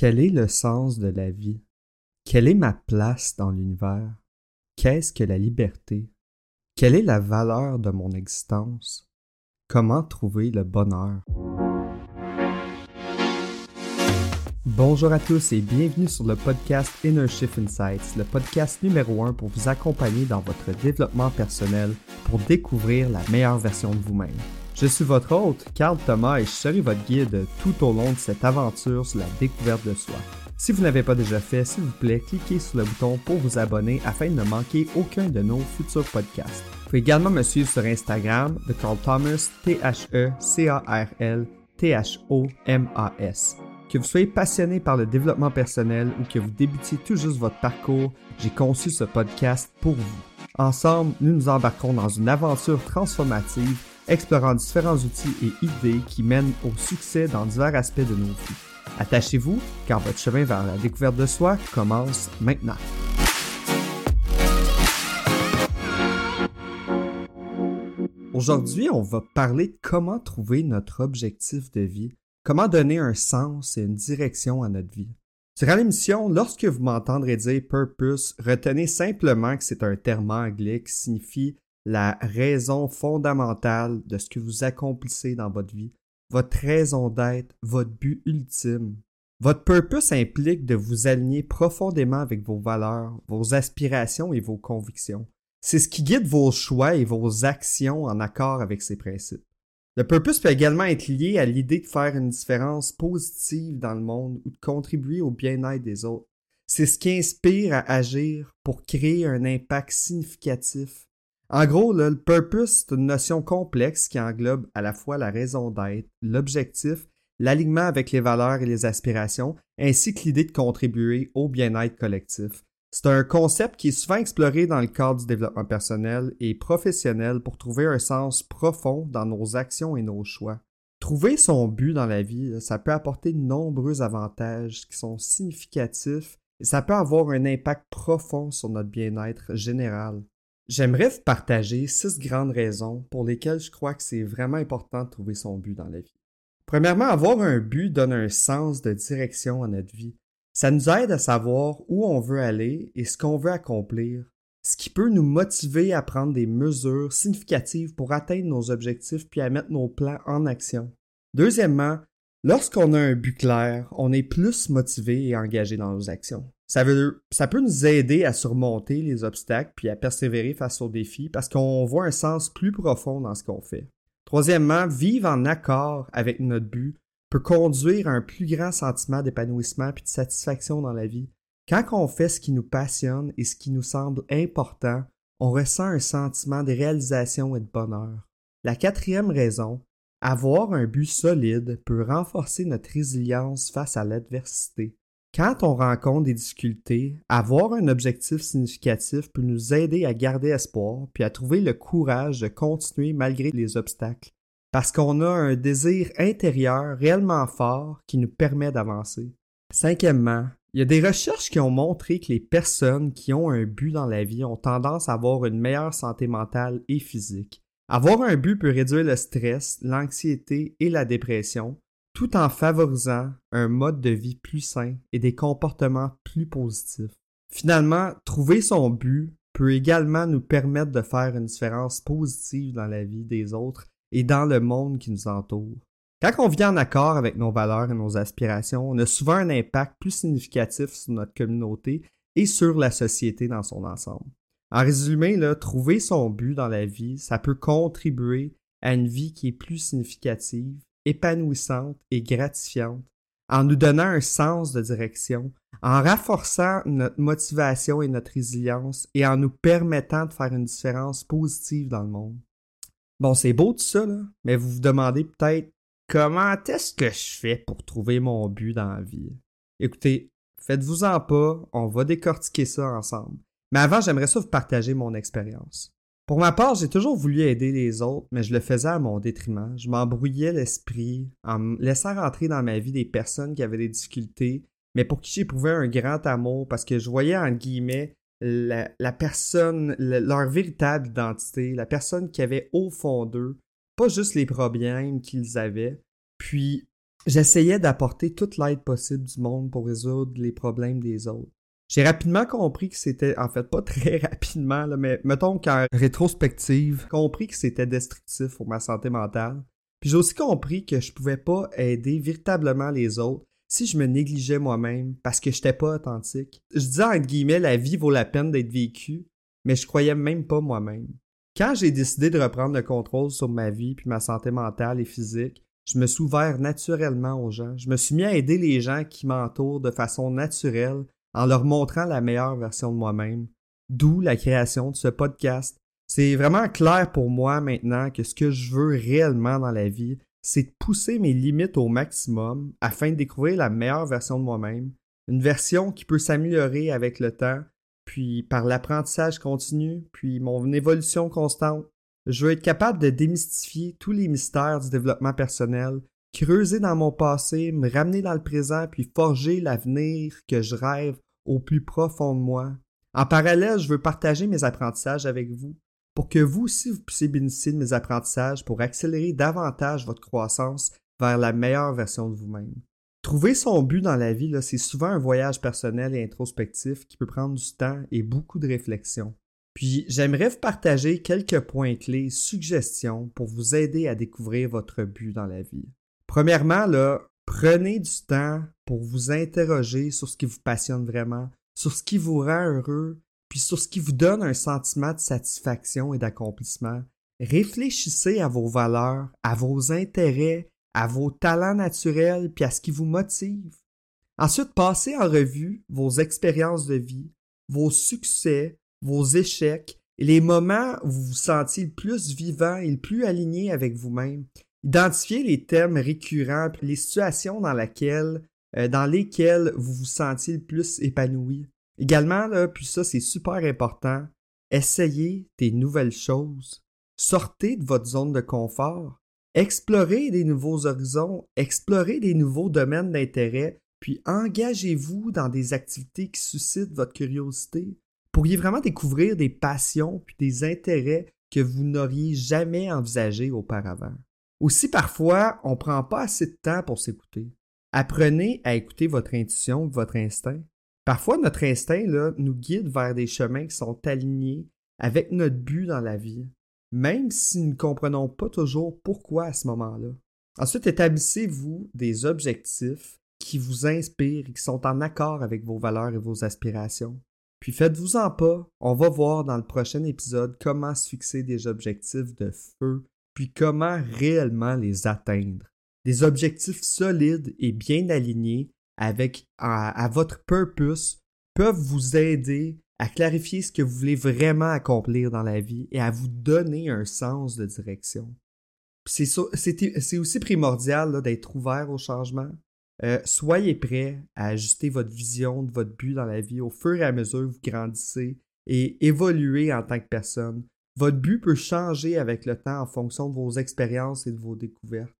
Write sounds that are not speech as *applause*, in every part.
Quel est le sens de la vie? Quelle est ma place dans l'univers? Qu'est-ce que la liberté? Quelle est la valeur de mon existence? Comment trouver le bonheur? Bonjour à tous et bienvenue sur le podcast Inner Shift Insights, le podcast numéro un pour vous accompagner dans votre développement personnel pour découvrir la meilleure version de vous-même. Je suis votre hôte, Carl Thomas, et je serai votre guide tout au long de cette aventure sur la découverte de soi. Si vous n'avez pas déjà fait, s'il vous plaît, cliquez sur le bouton pour vous abonner afin de ne manquer aucun de nos futurs podcasts. Vous pouvez également me suivre sur Instagram, de Carl Thomas, T-H-E-C-A-R-L, T-H-O-M-A-S. Que vous soyez passionné par le développement personnel ou que vous débutiez tout juste votre parcours, j'ai conçu ce podcast pour vous. Ensemble, nous nous embarquerons dans une aventure transformative explorant différents outils et idées qui mènent au succès dans divers aspects de nos vies. Attachez-vous, car votre chemin vers la découverte de soi commence maintenant. Aujourd'hui, on va parler de comment trouver notre objectif de vie, comment donner un sens et une direction à notre vie. Durant l'émission, lorsque vous m'entendrez dire purpose, retenez simplement que c'est un terme anglais qui signifie la raison fondamentale de ce que vous accomplissez dans votre vie, votre raison d'être, votre but ultime. Votre purpose implique de vous aligner profondément avec vos valeurs, vos aspirations et vos convictions. C'est ce qui guide vos choix et vos actions en accord avec ces principes. Le purpose peut également être lié à l'idée de faire une différence positive dans le monde ou de contribuer au bien-être des autres. C'est ce qui inspire à agir pour créer un impact significatif en gros, le purpose, c'est une notion complexe qui englobe à la fois la raison d'être, l'objectif, l'alignement avec les valeurs et les aspirations, ainsi que l'idée de contribuer au bien-être collectif. C'est un concept qui est souvent exploré dans le cadre du développement personnel et professionnel pour trouver un sens profond dans nos actions et nos choix. Trouver son but dans la vie, ça peut apporter de nombreux avantages qui sont significatifs et ça peut avoir un impact profond sur notre bien-être général. J'aimerais partager six grandes raisons pour lesquelles je crois que c'est vraiment important de trouver son but dans la vie. Premièrement, avoir un but donne un sens de direction à notre vie. Ça nous aide à savoir où on veut aller et ce qu'on veut accomplir, ce qui peut nous motiver à prendre des mesures significatives pour atteindre nos objectifs puis à mettre nos plans en action. Deuxièmement, lorsqu'on a un but clair, on est plus motivé et engagé dans nos actions. Ça, peut nous aider à surmonter les obstacles puis à persévérer face aux défis parce qu'on voit un sens plus profond dans ce qu'on fait. Troisièmement, vivre en accord avec notre but peut conduire à un plus grand sentiment d'épanouissement puis de satisfaction dans la vie. Quand on fait ce qui nous passionne et ce qui nous semble important, on ressent un sentiment de réalisation et de bonheur. La quatrième raison, avoir un but solide peut renforcer notre résilience face à l'adversité. Quand on rencontre des difficultés, avoir un objectif significatif peut nous aider à garder espoir puis à trouver le courage de continuer malgré les obstacles. Parce qu'on a un désir intérieur réellement fort qui nous permet d'avancer. Cinquièmement, il y a des recherches qui ont montré que les personnes qui ont un but dans la vie ont tendance à avoir une meilleure santé mentale et physique. Avoir un but peut réduire le stress, l'anxiété et la dépression, tout en favorisant un mode de vie plus sain et des comportements plus positifs. Finalement, trouver son but peut également nous permettre de faire une différence positive dans la vie des autres et dans le monde qui nous entoure. Quand on vit en accord avec nos valeurs et nos aspirations, on a souvent un impact plus significatif sur notre communauté et sur la société dans son ensemble. En résumé, trouver son but dans la vie, ça peut contribuer à une vie qui est plus significative épanouissante et gratifiante, en nous donnant un sens de direction, en renforçant notre motivation et notre résilience et en nous permettant de faire une différence positive dans le monde. Bon, c'est beau tout ça, mais vous vous demandez peut-être comment est-ce que je fais pour trouver mon but dans la vie? Écoutez, faites-vous-en pas, on va décortiquer ça ensemble. Mais avant, j'aimerais ça vous partager mon expérience. Pour ma part, j'ai toujours voulu aider les autres, mais je le faisais à mon détriment. Je m'embrouillais l'esprit en me laissant rentrer dans ma vie des personnes qui avaient des difficultés, mais pour qui j'éprouvais un grand amour parce que je voyais, en guillemets, la, personne, leur véritable identité, la personne qui avait au fond d'eux, pas juste les problèmes qu'ils avaient. Puis, j'essayais d'apporter toute l'aide possible du monde pour résoudre les problèmes des autres. J'ai rapidement compris que c'était, en fait pas *laughs* très rapidement, là, mais mettons qu'en rétrospective, compris que c'était destructif pour ma santé mentale. Puis j'ai aussi compris que je pouvais pas aider véritablement les autres si je me négligeais moi-même parce que j'étais pas authentique. Je disais entre guillemets la vie vaut la peine d'être vécue, mais je croyais même pas moi-même. Quand j'ai décidé de reprendre le contrôle sur ma vie puis ma santé mentale et physique, je me suis ouvert naturellement aux gens. Je me suis mis à aider les gens qui m'entourent de façon naturelle en leur montrant la meilleure version de moi-même. D'où la création de ce podcast. C'est vraiment clair pour moi maintenant que ce que je veux réellement dans la vie, c'est de pousser mes limites au maximum afin de découvrir la meilleure version de moi-même, une version qui peut s'améliorer avec le temps, puis par l'apprentissage continu, puis mon évolution constante. Je veux être capable de démystifier tous les mystères du développement personnel, creuser dans mon passé, me ramener dans le présent, puis forger l'avenir que je rêve au plus profond de moi. En parallèle, je veux partager mes apprentissages avec vous pour que vous aussi vous puissiez bénéficier de mes apprentissages pour accélérer davantage votre croissance vers la meilleure version de vous-même. Trouver son but dans la vie, c'est souvent un voyage personnel et introspectif qui peut prendre du temps et beaucoup de réflexion. Puis j'aimerais vous partager quelques points clés, suggestions pour vous aider à découvrir votre but dans la vie. Premièrement, là, prenez du temps pour vous interroger sur ce qui vous passionne vraiment, sur ce qui vous rend heureux, puis sur ce qui vous donne un sentiment de satisfaction et d'accomplissement. Réfléchissez à vos valeurs, à vos intérêts, à vos talents naturels, puis à ce qui vous motive. Ensuite, passez en revue vos expériences de vie, vos succès, vos échecs les moments où vous vous sentiez le plus vivant et le plus aligné avec vous-même. Identifiez les thèmes récurrents puis les situations dans, euh, dans lesquelles vous vous sentiez le plus épanoui. Également, là, puis ça c'est super important, essayez des nouvelles choses. Sortez de votre zone de confort. Explorez des nouveaux horizons, explorez des nouveaux domaines d'intérêt, puis engagez-vous dans des activités qui suscitent votre curiosité. Pourriez vraiment découvrir des passions puis des intérêts que vous n'auriez jamais envisagés auparavant. Aussi, parfois, on ne prend pas assez de temps pour s'écouter. Apprenez à écouter votre intuition, votre instinct. Parfois, notre instinct là, nous guide vers des chemins qui sont alignés avec notre but dans la vie même si nous ne comprenons pas toujours pourquoi à ce moment-là. Ensuite, établissez-vous des objectifs qui vous inspirent et qui sont en accord avec vos valeurs et vos aspirations. Puis faites-vous-en pas, on va voir dans le prochain épisode comment se fixer des objectifs de feu, puis comment réellement les atteindre. Des objectifs solides et bien alignés avec à votre purpose peuvent vous aider à clarifier ce que vous voulez vraiment accomplir dans la vie et à vous donner un sens de direction. C'est aussi primordial d'être ouvert au changement. Euh, soyez prêt à ajuster votre vision de votre but dans la vie au fur et à mesure que vous grandissez et évoluez en tant que personne. Votre but peut changer avec le temps en fonction de vos expériences et de vos découvertes.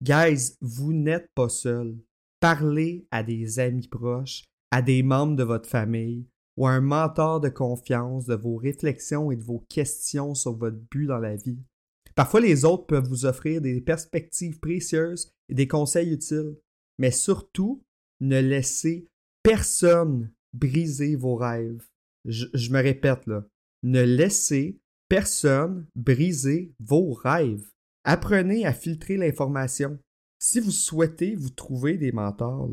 Guys, vous n'êtes pas seul. Parlez à des amis proches, à des membres de votre famille, ou un mentor de confiance de vos réflexions et de vos questions sur votre but dans la vie. Parfois, les autres peuvent vous offrir des perspectives précieuses et des conseils utiles, mais surtout, ne laissez personne briser vos rêves. Je, je me répète là, ne laissez personne briser vos rêves. Apprenez à filtrer l'information. Si vous souhaitez vous trouver des mentors,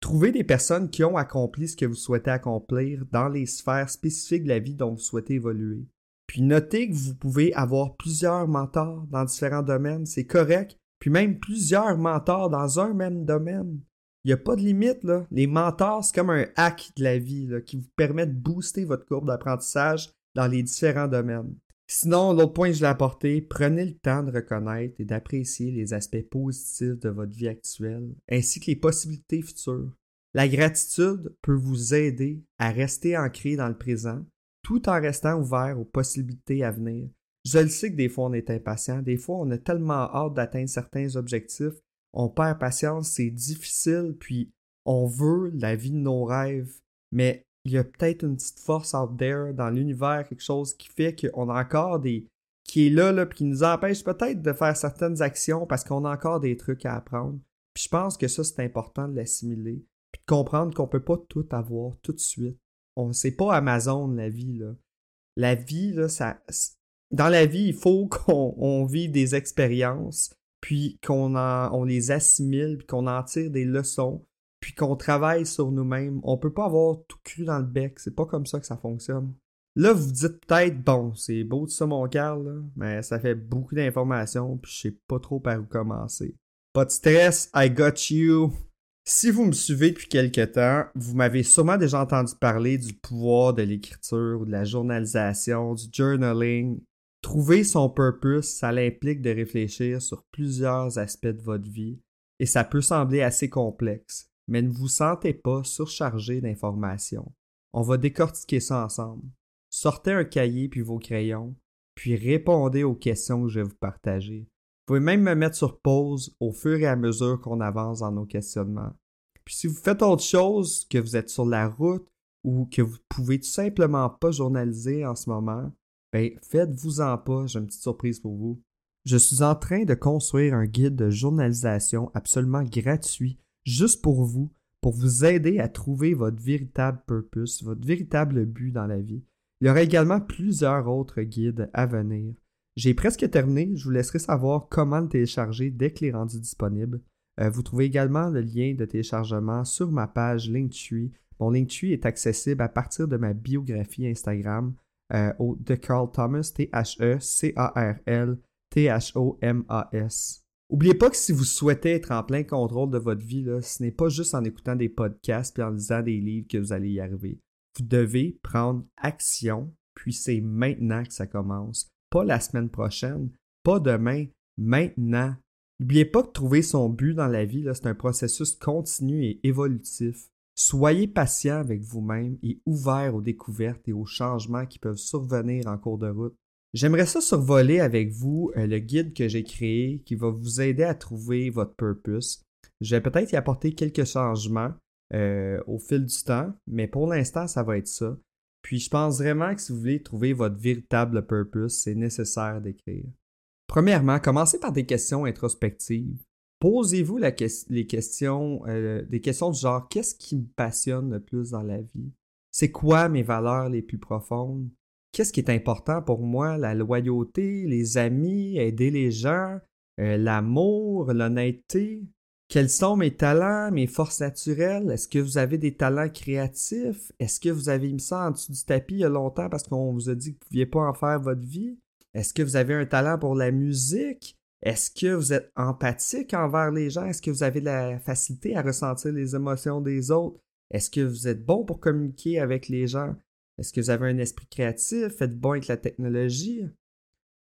Trouvez des personnes qui ont accompli ce que vous souhaitez accomplir dans les sphères spécifiques de la vie dont vous souhaitez évoluer. Puis notez que vous pouvez avoir plusieurs mentors dans différents domaines, c'est correct, puis même plusieurs mentors dans un même domaine. Il n'y a pas de limite. Les mentors, c'est comme un hack de la vie qui vous permet de booster votre courbe d'apprentissage dans les différents domaines. Sinon, l'autre point que je l'ai apporté, prenez le temps de reconnaître et d'apprécier les aspects positifs de votre vie actuelle, ainsi que les possibilités futures. La gratitude peut vous aider à rester ancré dans le présent, tout en restant ouvert aux possibilités à venir. Je le sais que des fois on est impatient, des fois on a tellement hâte d'atteindre certains objectifs, on perd patience, c'est difficile, puis on veut la vie de nos rêves, mais il y a peut-être une petite force out there dans l'univers, quelque chose qui fait qu'on a encore des. qui est là, là, puis qui nous empêche peut-être de faire certaines actions parce qu'on a encore des trucs à apprendre. Puis je pense que ça, c'est important de l'assimiler. Puis de comprendre qu'on peut pas tout avoir tout de suite. On c'est pas Amazon la vie là. La vie là, ça dans la vie, il faut *laughs* qu'on vive des expériences, puis qu'on on les assimile, puis qu'on en tire des leçons, puis qu'on travaille sur nous-mêmes. On peut pas avoir tout cru dans le bec. C'est pas comme ça que ça fonctionne. Là, vous dites peut-être, bon, c'est beau tout ça, mon cœur, là, mais ça fait beaucoup d'informations, puis je sais pas trop par où commencer. Pas de stress, I got you. Si vous me suivez depuis quelque temps, vous m'avez sûrement déjà entendu parler du pouvoir de l'écriture de la journalisation, du journaling. Trouver son purpose, ça implique de réfléchir sur plusieurs aspects de votre vie et ça peut sembler assez complexe, mais ne vous sentez pas surchargé d'informations. On va décortiquer ça ensemble. Sortez un cahier puis vos crayons, puis répondez aux questions que je vais vous partager. Vous pouvez même me mettre sur pause au fur et à mesure qu'on avance dans nos questionnements. Puis si vous faites autre chose, que vous êtes sur la route ou que vous pouvez tout simplement pas journaliser en ce moment, ben faites-vous-en pas, j'ai une petite surprise pour vous. Je suis en train de construire un guide de journalisation absolument gratuit juste pour vous, pour vous aider à trouver votre véritable purpose, votre véritable but dans la vie. Il y aura également plusieurs autres guides à venir. J'ai presque terminé, je vous laisserai savoir comment le télécharger dès qu'il est rendu disponible. Euh, vous trouvez également le lien de téléchargement sur ma page Linktree. Mon Linktree est accessible à partir de ma biographie Instagram euh, au de Carl Thomas, T-H-E-C-A-R-L, T-H-O-M-A-S. N'oubliez pas que si vous souhaitez être en plein contrôle de votre vie, ce n'est pas juste en écoutant des podcasts et en lisant des livres que vous allez y arriver. Vous devez prendre action, puis c'est maintenant que ça commence. Pas la semaine prochaine, pas demain, maintenant. N'oubliez pas que trouver son but dans la vie, c'est un processus continu et évolutif. Soyez patient avec vous-même et ouvert aux découvertes et aux changements qui peuvent survenir en cours de route. J'aimerais ça survoler avec vous euh, le guide que j'ai créé qui va vous aider à trouver votre purpose. Je vais peut-être y apporter quelques changements, euh, au fil du temps, mais pour l'instant, ça va être ça. Puis je pense vraiment que si vous voulez trouver votre véritable purpose, c'est nécessaire d'écrire. Premièrement, commencez par des questions introspectives. Posez-vous les questions, euh, des questions du genre qu'est-ce qui me passionne le plus dans la vie? C'est quoi mes valeurs les plus profondes? Qu'est-ce qui est important pour moi? La loyauté, les amis, aider les gens, euh, l'amour, l'honnêteté, quels sont mes talents, mes forces naturelles? Est-ce que vous avez des talents créatifs? Est-ce que vous avez mis ça en dessous du tapis il y a longtemps parce qu'on vous a dit que vous ne pouviez pas en faire votre vie? Est-ce que vous avez un talent pour la musique? Est-ce que vous êtes empathique envers les gens? Est-ce que vous avez de la facilité à ressentir les émotions des autres? Est-ce que vous êtes bon pour communiquer avec les gens? Est-ce que vous avez un esprit créatif? Faites bon avec la technologie?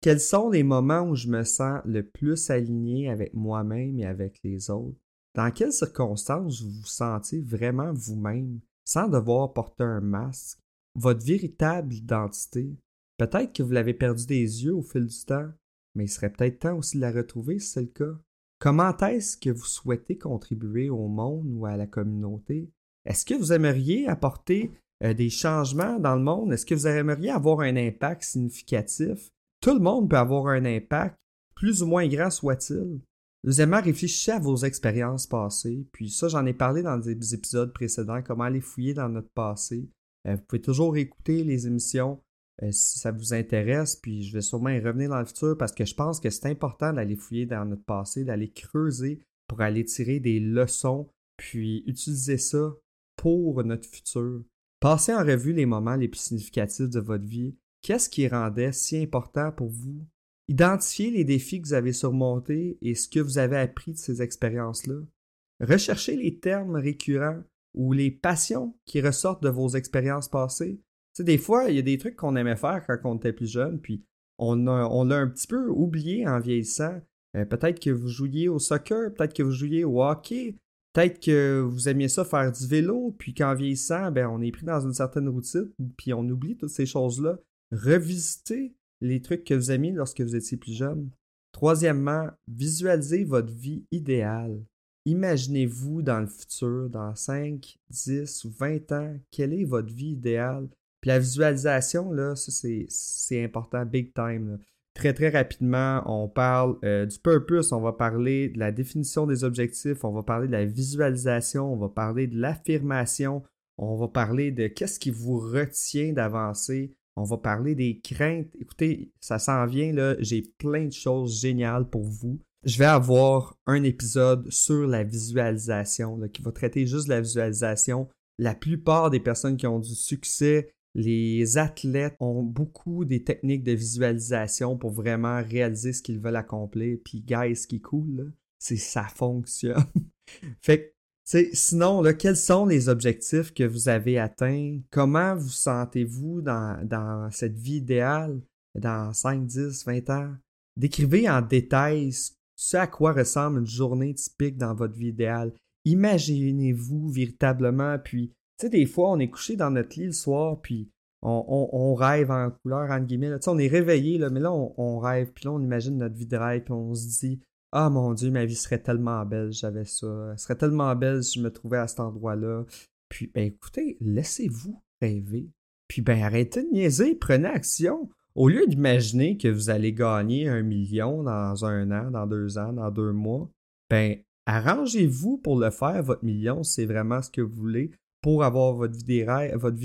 Quels sont les moments où je me sens le plus aligné avec moi-même et avec les autres? Dans quelles circonstances vous vous sentez vraiment vous-même sans devoir porter un masque? Votre véritable identité? Peut-être que vous l'avez perdu des yeux au fil du temps, mais il serait peut-être temps aussi de la retrouver si c'est le cas. Comment est-ce que vous souhaitez contribuer au monde ou à la communauté? Est-ce que vous aimeriez apporter euh, des changements dans le monde? Est-ce que vous aimeriez avoir un impact significatif? Tout le monde peut avoir un impact, plus ou moins grand soit-il. Deuxièmement, réfléchissez à vos expériences passées. Puis ça, j'en ai parlé dans des épisodes précédents, comment aller fouiller dans notre passé. Euh, vous pouvez toujours écouter les émissions euh, si ça vous intéresse. Puis je vais sûrement y revenir dans le futur parce que je pense que c'est important d'aller fouiller dans notre passé, d'aller creuser pour aller tirer des leçons, puis utiliser ça pour notre futur. Passez en revue les moments les plus significatifs de votre vie Qu'est-ce qui rendait si important pour vous? Identifiez les défis que vous avez surmontés et ce que vous avez appris de ces expériences-là. Recherchez les termes récurrents ou les passions qui ressortent de vos expériences passées. Tu des fois, il y a des trucs qu'on aimait faire quand on était plus jeune, puis on, l'a un petit peu oublié en vieillissant. Euh, peut-être que vous jouiez au soccer, peut-être que vous jouiez au hockey, peut-être que vous aimiez ça faire du vélo, puis qu'en vieillissant, ben, on est pris dans une certaine routine, puis on oublie toutes ces choses-là revisitez les trucs que vous mis lorsque vous étiez plus jeune. Troisièmement, visualisez votre vie idéale. Imaginez-vous dans le futur, dans 5, 10 ou 20 ans, quelle est votre vie idéale? Puis la visualisation, là, ça c'est important, big time. Très très rapidement, on parle euh, du purpose, on va parler de la définition des objectifs, on va parler de la visualisation, on va parler de l'affirmation, on va parler de qu'est-ce qui vous retient d'avancer, on va parler des craintes. Écoutez, ça s'en vient là, j'ai plein de choses géniales pour vous. Je vais avoir un épisode sur la visualisation qui va traiter juste de la visualisation. La plupart des personnes qui ont du succès les athlètes ont beaucoup des techniques de visualisation pour vraiment réaliser ce qu'ils veulent accomplir. Puis, guys, ce qui c'est ça fonctionne. *laughs* fait que, sinon, quels sont les objectifs que vous avez atteints? Comment vous sentez-vous dans, dans cette vie idéale dans 5, 10, 20 ans? Décrivez en détail ce à quoi ressemble une journée typique dans votre vie idéale. Imaginez-vous véritablement, puis sais, des fois, on est couché dans notre lit le soir, puis on, rêve en couleur, entre guillemets. Tu sais, on est réveillé, là, mais là, on, rêve, puis là, on imagine notre vie de rêve, puis on se dit Ah mon Dieu, ma vie serait tellement belle, j'avais ça. Elle serait tellement belle si je me trouvais à cet endroit-là. Puis, ben écoutez, laissez-vous rêver. Puis, ben arrêtez de niaiser, prenez action. Au lieu d'imaginer que vous allez gagner un million dans un an, dans deux ans, dans deux mois, ben arrangez-vous pour le faire, votre million, c'est vraiment ce que vous voulez pour avoir votre vie, de votre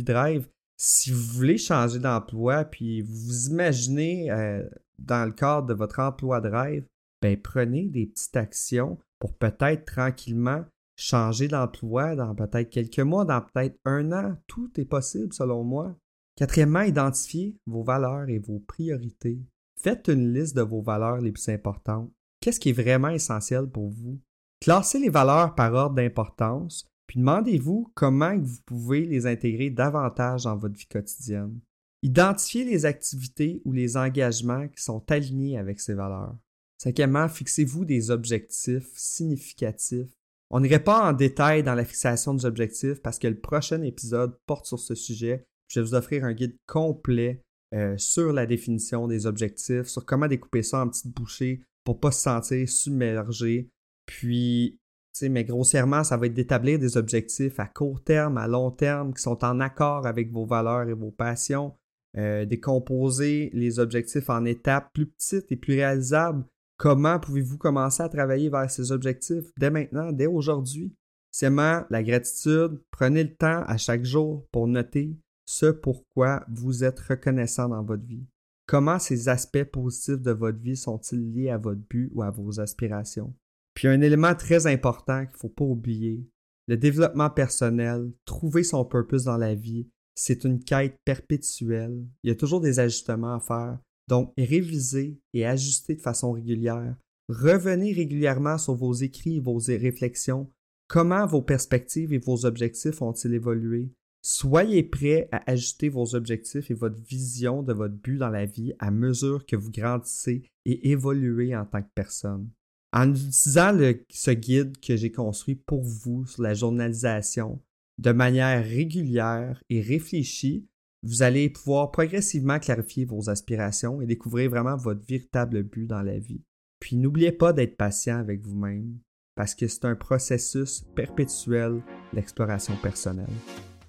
si vous voulez changer d'emploi, puis vous vous imaginez euh, dans le cadre de votre emploi de rêve, ben prenez des petites actions pour peut-être tranquillement changer d'emploi dans peut-être quelques mois, dans peut-être un an. Tout est possible selon moi. Quatrièmement, identifiez vos valeurs et vos priorités. Faites une liste de vos valeurs les plus importantes. Qu'est-ce qui est vraiment essentiel pour vous? Classez les valeurs par ordre d'importance, puis demandez-vous comment vous pouvez les intégrer davantage dans votre vie quotidienne. Identifiez les activités ou les engagements qui sont alignés avec ces valeurs. Cinquièmement, fixez-vous des objectifs significatifs. On n'irait pas en détail dans la fixation des objectifs parce que le prochain épisode porte sur ce sujet. Je vais vous offrir un guide complet euh, sur la définition des objectifs, sur comment découper ça en petites bouchées pour ne pas se sentir submergé. Puis mais grossièrement, ça va être d'établir des objectifs à court terme, à long terme, qui sont en accord avec vos valeurs et vos passions, euh, décomposer les objectifs en étapes plus petites et plus réalisables. Comment pouvez-vous commencer à travailler vers ces objectifs dès maintenant, dès aujourd'hui? Sixièmement, la gratitude. Prenez le temps à chaque jour pour noter ce pourquoi vous êtes reconnaissant dans votre vie. Comment ces aspects positifs de votre vie sont-ils liés à votre but ou à vos aspirations? Puis un élément très important qu'il ne faut pas oublier, le développement personnel, trouver son purpose dans la vie, c'est une quête perpétuelle. Il y a toujours des ajustements à faire. Donc, réviser et ajuster de façon régulière. Revenez régulièrement sur vos écrits et vos réflexions. Comment vos perspectives et vos objectifs ont-ils évolué? Soyez prêt à ajuster vos objectifs et votre vision de votre but dans la vie à mesure que vous grandissez et évoluez en tant que personne. En utilisant ce guide que j'ai construit pour vous sur la journalisation de manière régulière et réfléchie, vous allez pouvoir progressivement clarifier vos aspirations et découvrir vraiment votre véritable but dans la vie. Puis n'oubliez pas d'être patient avec vous-même parce que c'est un processus perpétuel d'exploration personnelle.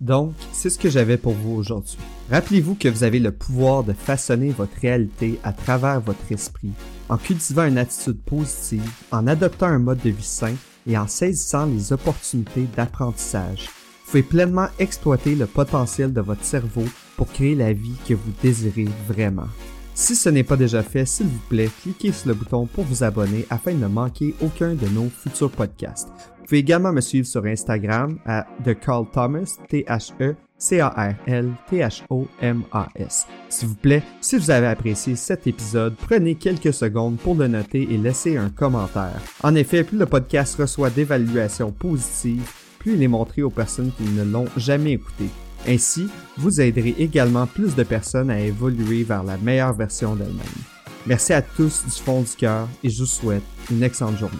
Donc, c'est ce que j'avais pour vous aujourd'hui. Rappelez-vous que vous avez le pouvoir de façonner votre réalité à travers votre esprit, en cultivant une attitude positive, en adoptant un mode de vie sain et en saisissant les opportunités d'apprentissage. Vous pouvez pleinement exploiter le potentiel de votre cerveau pour créer la vie que vous désirez vraiment. Si ce n'est pas déjà fait, s'il vous plaît, cliquez sur le bouton pour vous abonner afin de ne manquer aucun de nos futurs podcasts. Vous pouvez également me suivre sur Instagram à The Carl Thomas, T-H-E-C-A-R-L-T-H-O-M-A-S. S'il vous plaît, si vous avez apprécié cet épisode, prenez quelques secondes pour le noter et laissez un commentaire. En effet, plus le podcast reçoit d'évaluations positives, plus il est montré aux personnes qui ne l'ont jamais écouté. Ainsi, vous aiderez également plus de personnes à évoluer vers la meilleure version d'elles-mêmes. Merci à tous du fond du cœur et je vous souhaite une excellente journée.